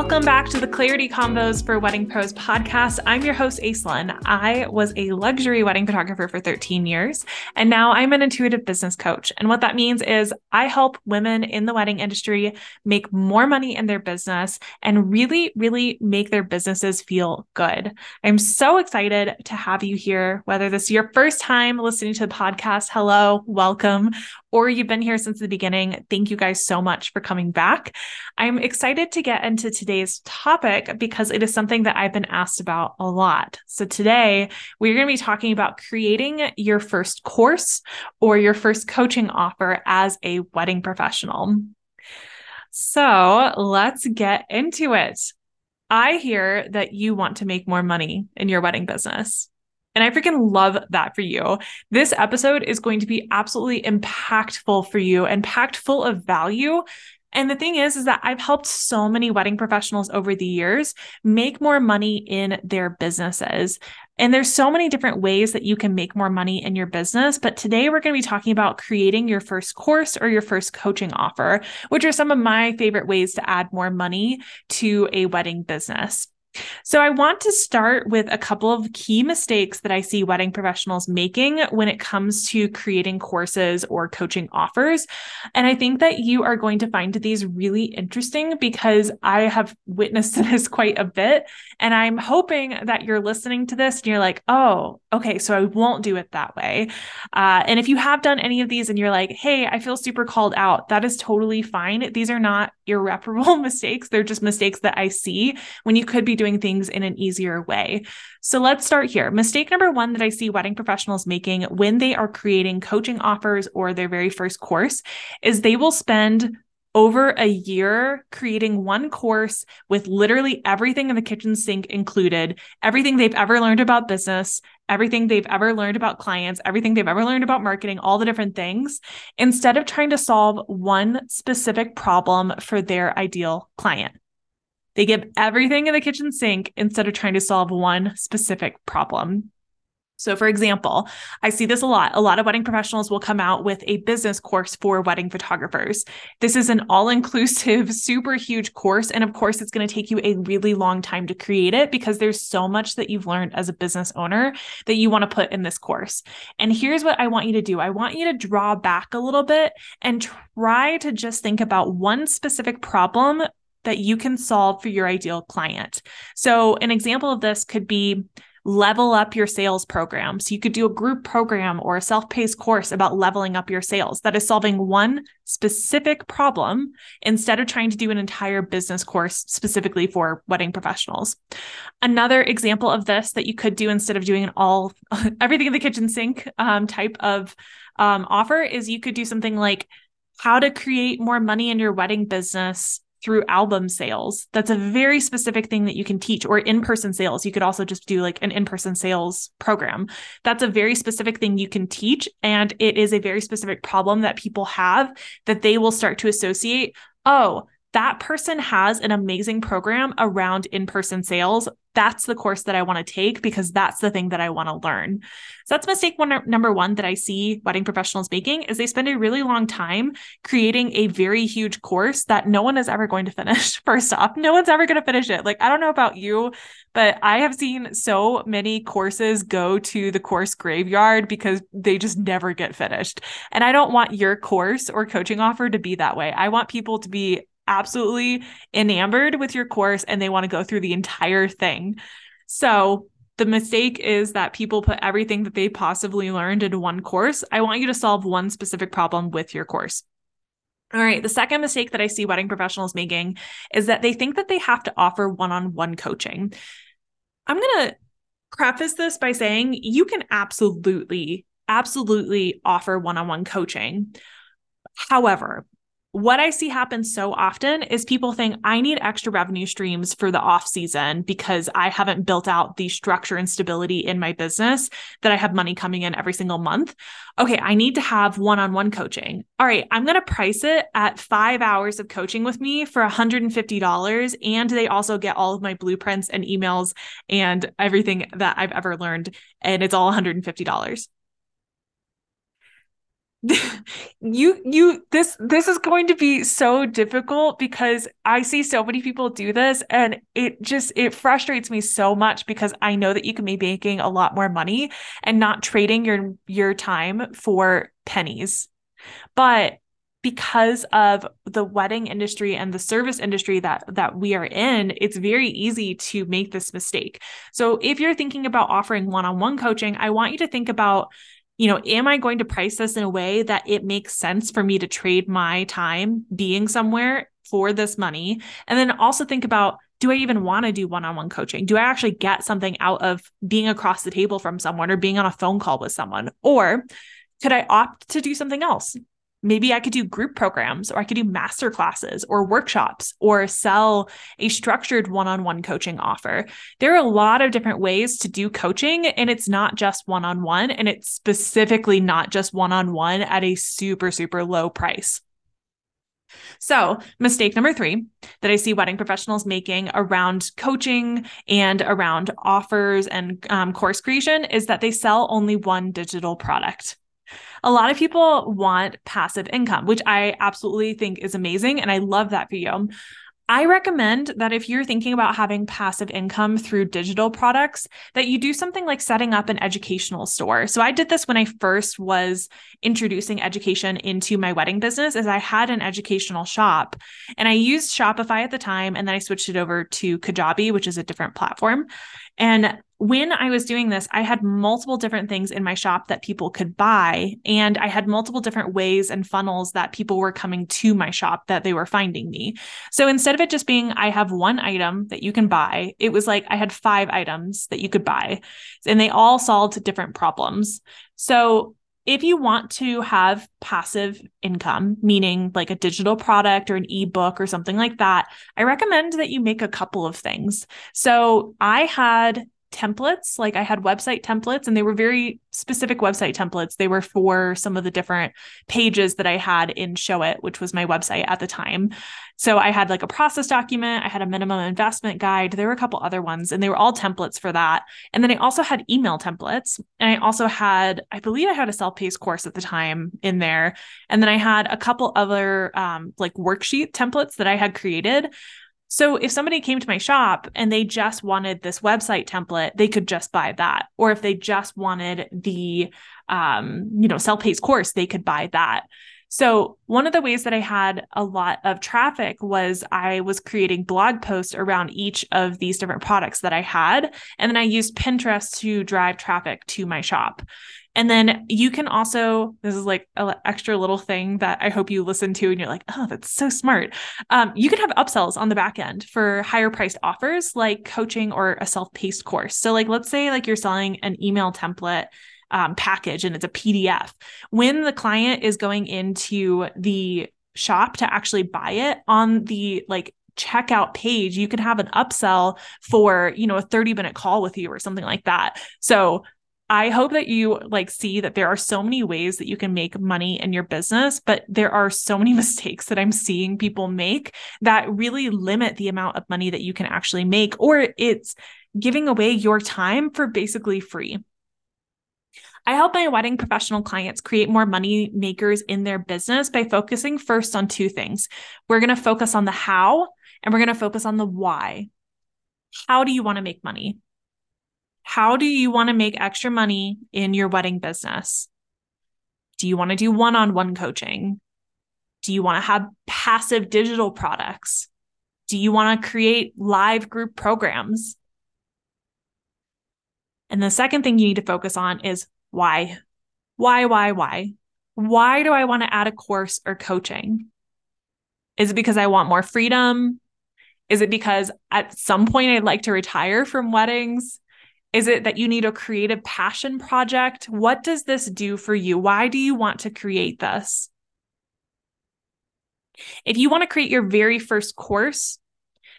Welcome back to the Clarity Convos for Wedding Pros podcast. I'm your host, Aislinn. I was a luxury wedding photographer for 13 years, and now I'm an intuitive business coach. And what that means is I help women in the wedding industry make more money in their business and really, really make their businesses feel good. I'm so excited to have you here, whether this is your first time listening to the podcast. Hello, welcome or you've been here since the beginning, thank you guys so much for coming back. I'm excited to get into today's topic because it is something that I've been asked about a lot. So today we're going to be talking about creating your first course or your first coaching offer as a wedding professional. So let's get into it. I hear that you want to make more money in your wedding business. And I freaking love that for you. This episode is going to be absolutely impactful for you and packed full of value. And the thing is, is that I've helped so many wedding professionals over the years make more money in their businesses. And there's so many different ways that you can make more money in your business. But today we're going to be talking about creating your first course or your first coaching offer, which are some of my favorite ways to add more money to a wedding business. So, I want to start with a couple of key mistakes that I see wedding professionals making when it comes to creating courses or coaching offers. And I think that you are going to find these really interesting because I have witnessed this quite a bit. And I'm hoping that you're listening to this and you're like, oh, okay, so I won't do it that way. Uh, and if you have done any of these and you're like, hey, I feel super called out, that is totally fine. These are not irreparable mistakes. They're just mistakes that I see when you could be doing things in an easier way. So let's start here. Mistake number one that I see wedding professionals making when they are creating coaching offers or their very first course is they will spend over a year creating one course with literally everything in the kitchen sink included, everything they've ever learned about business, everything they've ever learned about clients, everything they've ever learned about marketing, all the different things, instead of trying to solve one specific problem for their ideal client. They give everything in the kitchen sink instead of trying to solve one specific problem. So, for example, I see this a lot. A lot of wedding professionals will come out with a business course for wedding photographers. This is an all inclusive, super huge course. And of course, it's going to take you a really long time to create it because there's so much that you've learned as a business owner that you want to put in this course. And here's what I want you to do I want you to draw back a little bit and try to just think about one specific problem that you can solve for your ideal client. So, an example of this could be level up your sales program. So you could do a group program or a self paced course about leveling up your sales that is solving one specific problem instead of trying to do an entire business course specifically for wedding professionals. Another example of this that you could do instead of doing an all everything in the kitchen sink um, type of um, offer is you could do something like how to create more money in your wedding business through album sales. That's a very specific thing that you can teach, or in person sales. You could also just do like an in person sales program. That's a very specific thing you can teach. And it is a very specific problem that people have that they will start to associate. Oh, that person has an amazing program around in person sales. That's the course that I want to take because that's the thing that I want to learn. So that's mistake one, number one that I see wedding professionals making is they spend a really long time creating a very huge course that no one is ever going to finish. First off, no one's ever going to finish it. Like, I don't know about you, but I have seen so many courses go to the course graveyard because they just never get finished. And I don't want your course or coaching offer to be that way. I want people to be absolutely enamored with your course and they want to go through the entire thing. So, the mistake is that people put everything that they possibly learned into one course. I want you to solve one specific problem with your course. All right. The second mistake that I see wedding professionals making is that they think that they have to offer one on one coaching. I'm going to preface this by saying you can absolutely, absolutely offer one on one coaching. However, what I see happen so often is people think I need extra revenue streams for the off season because I haven't built out the structure and stability in my business that I have money coming in every single month. Okay, I need to have one-on-one coaching. All right, I'm going to price it at 5 hours of coaching with me for $150 and they also get all of my blueprints and emails and everything that I've ever learned and it's all $150 you you this this is going to be so difficult because I see so many people do this and it just it frustrates me so much because I know that you can be making a lot more money and not trading your your time for pennies. But because of the wedding industry and the service industry that that we are in it's very easy to make this mistake so if you're thinking about offering one-on-one coaching i want you to think about you know, am I going to price this in a way that it makes sense for me to trade my time being somewhere for this money? And then also think about do I even want to do one on one coaching? Do I actually get something out of being across the table from someone or being on a phone call with someone? Or could I opt to do something else? Maybe I could do group programs or I could do master classes or workshops or sell a structured one on one coaching offer. There are a lot of different ways to do coaching, and it's not just one on one, and it's specifically not just one on one at a super, super low price. So, mistake number three that I see wedding professionals making around coaching and around offers and um, course creation is that they sell only one digital product. A lot of people want passive income, which I absolutely think is amazing. And I love that for you. I recommend that if you're thinking about having passive income through digital products, that you do something like setting up an educational store. So I did this when I first was introducing education into my wedding business as I had an educational shop and I used Shopify at the time and then I switched it over to Kajabi, which is a different platform. And when I was doing this, I had multiple different things in my shop that people could buy. And I had multiple different ways and funnels that people were coming to my shop that they were finding me. So instead of it just being, I have one item that you can buy, it was like I had five items that you could buy, and they all solved different problems. So if you want to have passive income, meaning like a digital product or an ebook or something like that, I recommend that you make a couple of things. So I had templates. Like I had website templates and they were very specific website templates. They were for some of the different pages that I had in Showit, which was my website at the time. So I had like a process document, I had a minimum investment guide. There were a couple other ones and they were all templates for that. And then I also had email templates. And I also had, I believe I had a self-paced course at the time in there. And then I had a couple other um, like worksheet templates that I had created so if somebody came to my shop and they just wanted this website template, they could just buy that. Or if they just wanted the um, you know, self-paced course, they could buy that. So, one of the ways that I had a lot of traffic was I was creating blog posts around each of these different products that I had. And then I used Pinterest to drive traffic to my shop. And then you can also, this is like an extra little thing that I hope you listen to and you're like, oh, that's so smart. Um, you can have upsells on the back end for higher priced offers like coaching or a self paced course. So, like, let's say like you're selling an email template um, package and it's a PDF. When the client is going into the shop to actually buy it on the like checkout page you can have an upsell for you know a 30 minute call with you or something like that so I hope that you like see that there are so many ways that you can make money in your business, but there are so many mistakes that I'm seeing people make that really limit the amount of money that you can actually make, or it's giving away your time for basically free. I help my wedding professional clients create more money makers in their business by focusing first on two things. We're going to focus on the how and we're going to focus on the why. How do you want to make money? How do you want to make extra money in your wedding business? Do you want to do one on one coaching? Do you want to have passive digital products? Do you want to create live group programs? And the second thing you need to focus on is why? Why, why, why? Why do I want to add a course or coaching? Is it because I want more freedom? Is it because at some point I'd like to retire from weddings? Is it that you need a creative passion project? What does this do for you? Why do you want to create this? If you want to create your very first course,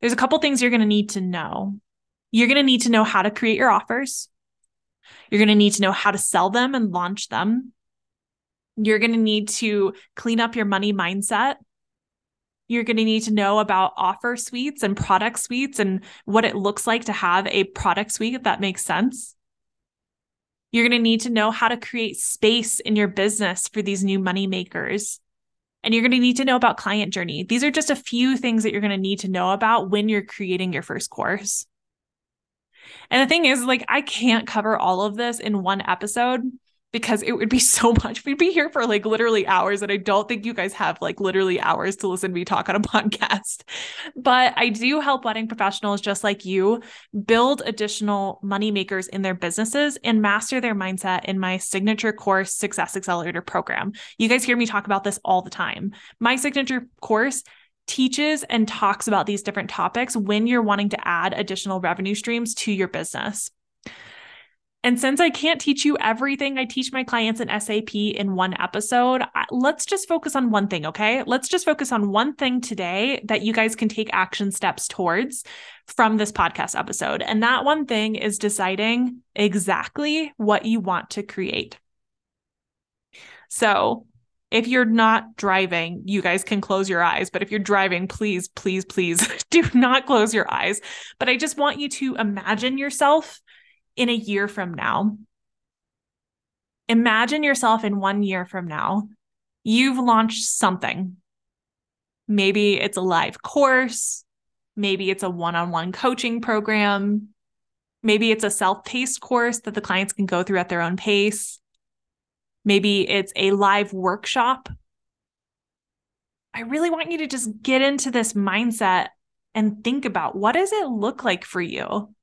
there's a couple things you're going to need to know. You're going to need to know how to create your offers. You're going to need to know how to sell them and launch them. You're going to need to clean up your money mindset. You're going to need to know about offer suites and product suites and what it looks like to have a product suite if that makes sense. You're going to need to know how to create space in your business for these new money makers. And you're going to need to know about client journey. These are just a few things that you're going to need to know about when you're creating your first course. And the thing is, like, I can't cover all of this in one episode because it would be so much. We'd be here for like literally hours. And I don't think you guys have like literally hours to listen to me talk on a podcast. But I do help wedding professionals just like you build additional money makers in their businesses and master their mindset in my signature course, Success Accelerator program. You guys hear me talk about this all the time. My signature course teaches and talks about these different topics when you're wanting to add additional revenue streams to your business. And since I can't teach you everything I teach my clients in SAP in one episode, let's just focus on one thing, okay? Let's just focus on one thing today that you guys can take action steps towards from this podcast episode. And that one thing is deciding exactly what you want to create. So, if you're not driving, you guys can close your eyes. But if you're driving, please, please, please do not close your eyes. But I just want you to imagine yourself in a year from now. Imagine yourself in one year from now. You've launched something. Maybe it's a live course. Maybe it's a one on one coaching program. Maybe it's a self paced course that the clients can go through at their own pace. Maybe it's a live workshop. I really want you to just get into this mindset and think about what does it look like for you?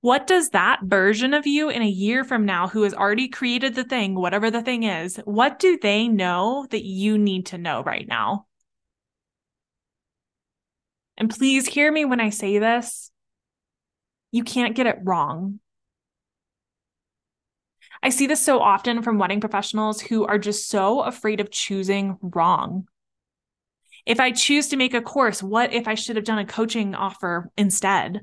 What does that version of you in a year from now who has already created the thing, whatever the thing is, what do they know that you need to know right now? And please hear me when I say this. You can't get it wrong. I see this so often from wedding professionals who are just so afraid of choosing wrong. If I choose to make a course, what if I should have done a coaching offer instead?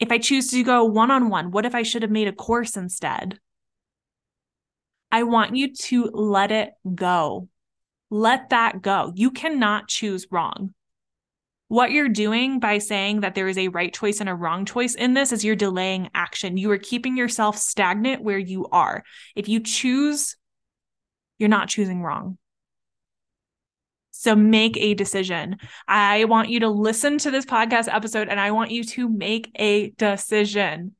If I choose to go one on one, what if I should have made a course instead? I want you to let it go. Let that go. You cannot choose wrong. What you're doing by saying that there is a right choice and a wrong choice in this is you're delaying action. You are keeping yourself stagnant where you are. If you choose, you're not choosing wrong. So make a decision. I want you to listen to this podcast episode and I want you to make a decision.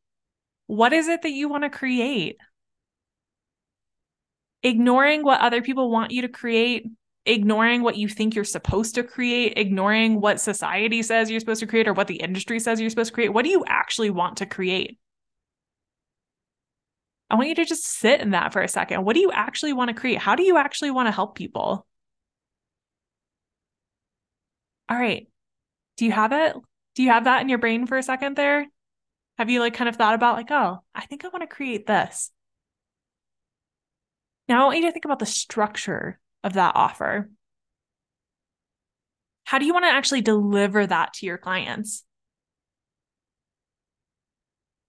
What is it that you want to create? Ignoring what other people want you to create, ignoring what you think you're supposed to create, ignoring what society says you're supposed to create or what the industry says you're supposed to create. What do you actually want to create? I want you to just sit in that for a second. What do you actually want to create? How do you actually want to help people? All right. Do you have it? Do you have that in your brain for a second there? Have you like kind of thought about like, oh, I think I want to create this. Now I want you to think about the structure of that offer. How do you want to actually deliver that to your clients?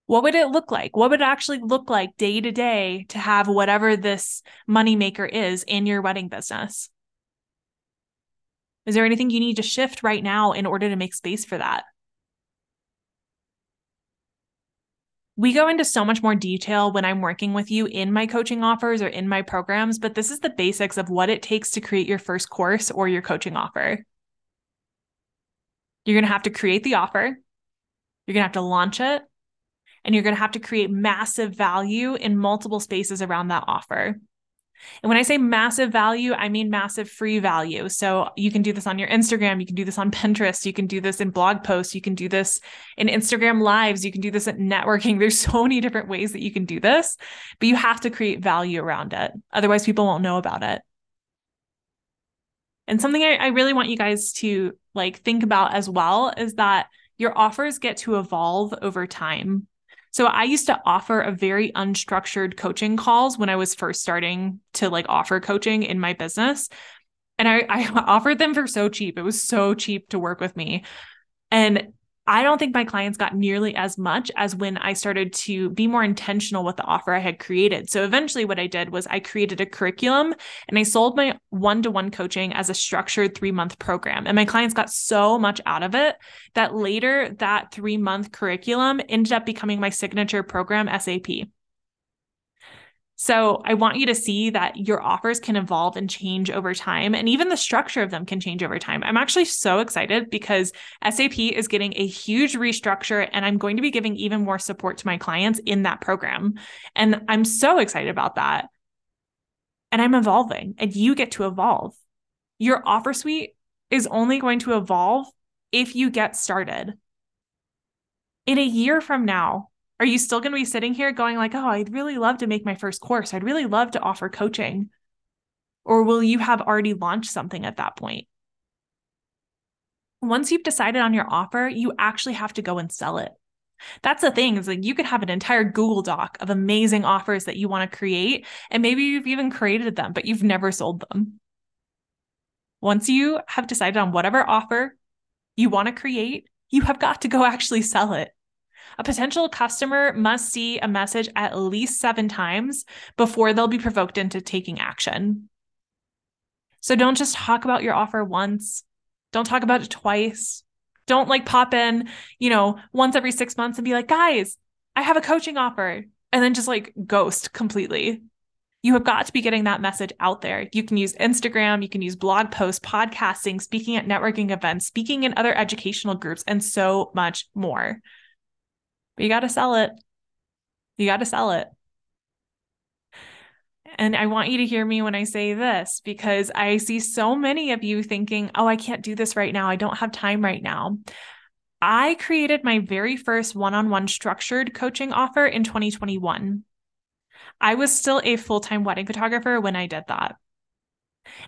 What would it look like? What would it actually look like day to day to have whatever this moneymaker is in your wedding business? Is there anything you need to shift right now in order to make space for that? We go into so much more detail when I'm working with you in my coaching offers or in my programs, but this is the basics of what it takes to create your first course or your coaching offer. You're going to have to create the offer, you're going to have to launch it, and you're going to have to create massive value in multiple spaces around that offer. And when I say massive value, I mean massive free value. So you can do this on your Instagram, you can do this on Pinterest, you can do this in blog posts, you can do this in Instagram lives, you can do this at networking. There's so many different ways that you can do this, but you have to create value around it. Otherwise, people won't know about it. And something I, I really want you guys to like think about as well is that your offers get to evolve over time. So I used to offer a very unstructured coaching calls when I was first starting to like offer coaching in my business. And I, I offered them for so cheap. It was so cheap to work with me. And I don't think my clients got nearly as much as when I started to be more intentional with the offer I had created. So eventually, what I did was I created a curriculum and I sold my one to one coaching as a structured three month program. And my clients got so much out of it that later that three month curriculum ended up becoming my signature program, SAP. So I want you to see that your offers can evolve and change over time, and even the structure of them can change over time. I'm actually so excited because SAP is getting a huge restructure, and I'm going to be giving even more support to my clients in that program. And I'm so excited about that. And I'm evolving, and you get to evolve. Your offer suite is only going to evolve if you get started. In a year from now, are you still going to be sitting here going like, "Oh, I'd really love to make my first course. I'd really love to offer coaching." Or will you have already launched something at that point? Once you've decided on your offer, you actually have to go and sell it. That's the thing is like you could have an entire Google Doc of amazing offers that you want to create, and maybe you've even created them, but you've never sold them. Once you have decided on whatever offer you want to create, you have got to go actually sell it. A potential customer must see a message at least seven times before they'll be provoked into taking action. So don't just talk about your offer once, don't talk about it twice. Don't like pop in, you know, once every six months and be like, guys, I have a coaching offer, and then just like ghost completely. You have got to be getting that message out there. You can use Instagram, you can use blog posts, podcasting, speaking at networking events, speaking in other educational groups, and so much more but you got to sell it. You got to sell it. And I want you to hear me when I say this because I see so many of you thinking, oh, I can't do this right now. I don't have time right now. I created my very first one on one structured coaching offer in 2021. I was still a full time wedding photographer when I did that.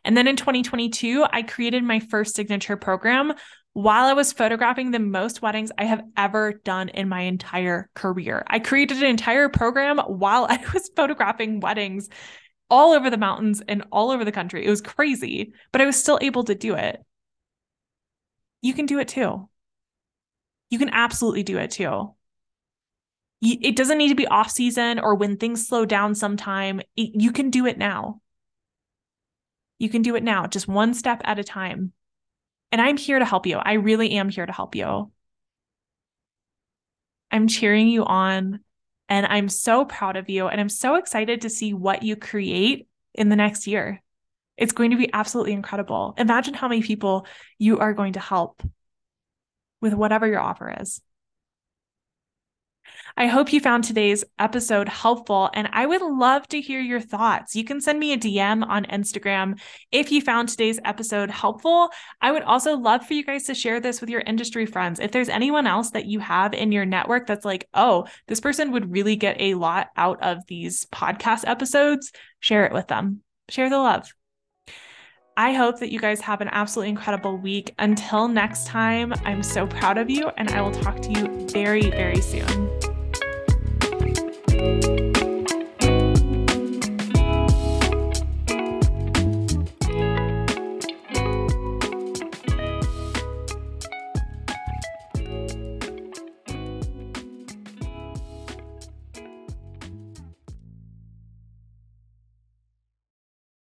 And then in 2022, I created my first signature program while I was photographing the most weddings I have ever done in my entire career. I created an entire program while I was photographing weddings all over the mountains and all over the country. It was crazy, but I was still able to do it. You can do it too. You can absolutely do it too. It doesn't need to be off season or when things slow down sometime. You can do it now. You can do it now, just one step at a time. And I'm here to help you. I really am here to help you. I'm cheering you on and I'm so proud of you. And I'm so excited to see what you create in the next year. It's going to be absolutely incredible. Imagine how many people you are going to help with whatever your offer is. I hope you found today's episode helpful, and I would love to hear your thoughts. You can send me a DM on Instagram if you found today's episode helpful. I would also love for you guys to share this with your industry friends. If there's anyone else that you have in your network that's like, oh, this person would really get a lot out of these podcast episodes, share it with them. Share the love. I hope that you guys have an absolutely incredible week. Until next time, I'm so proud of you, and I will talk to you very, very soon.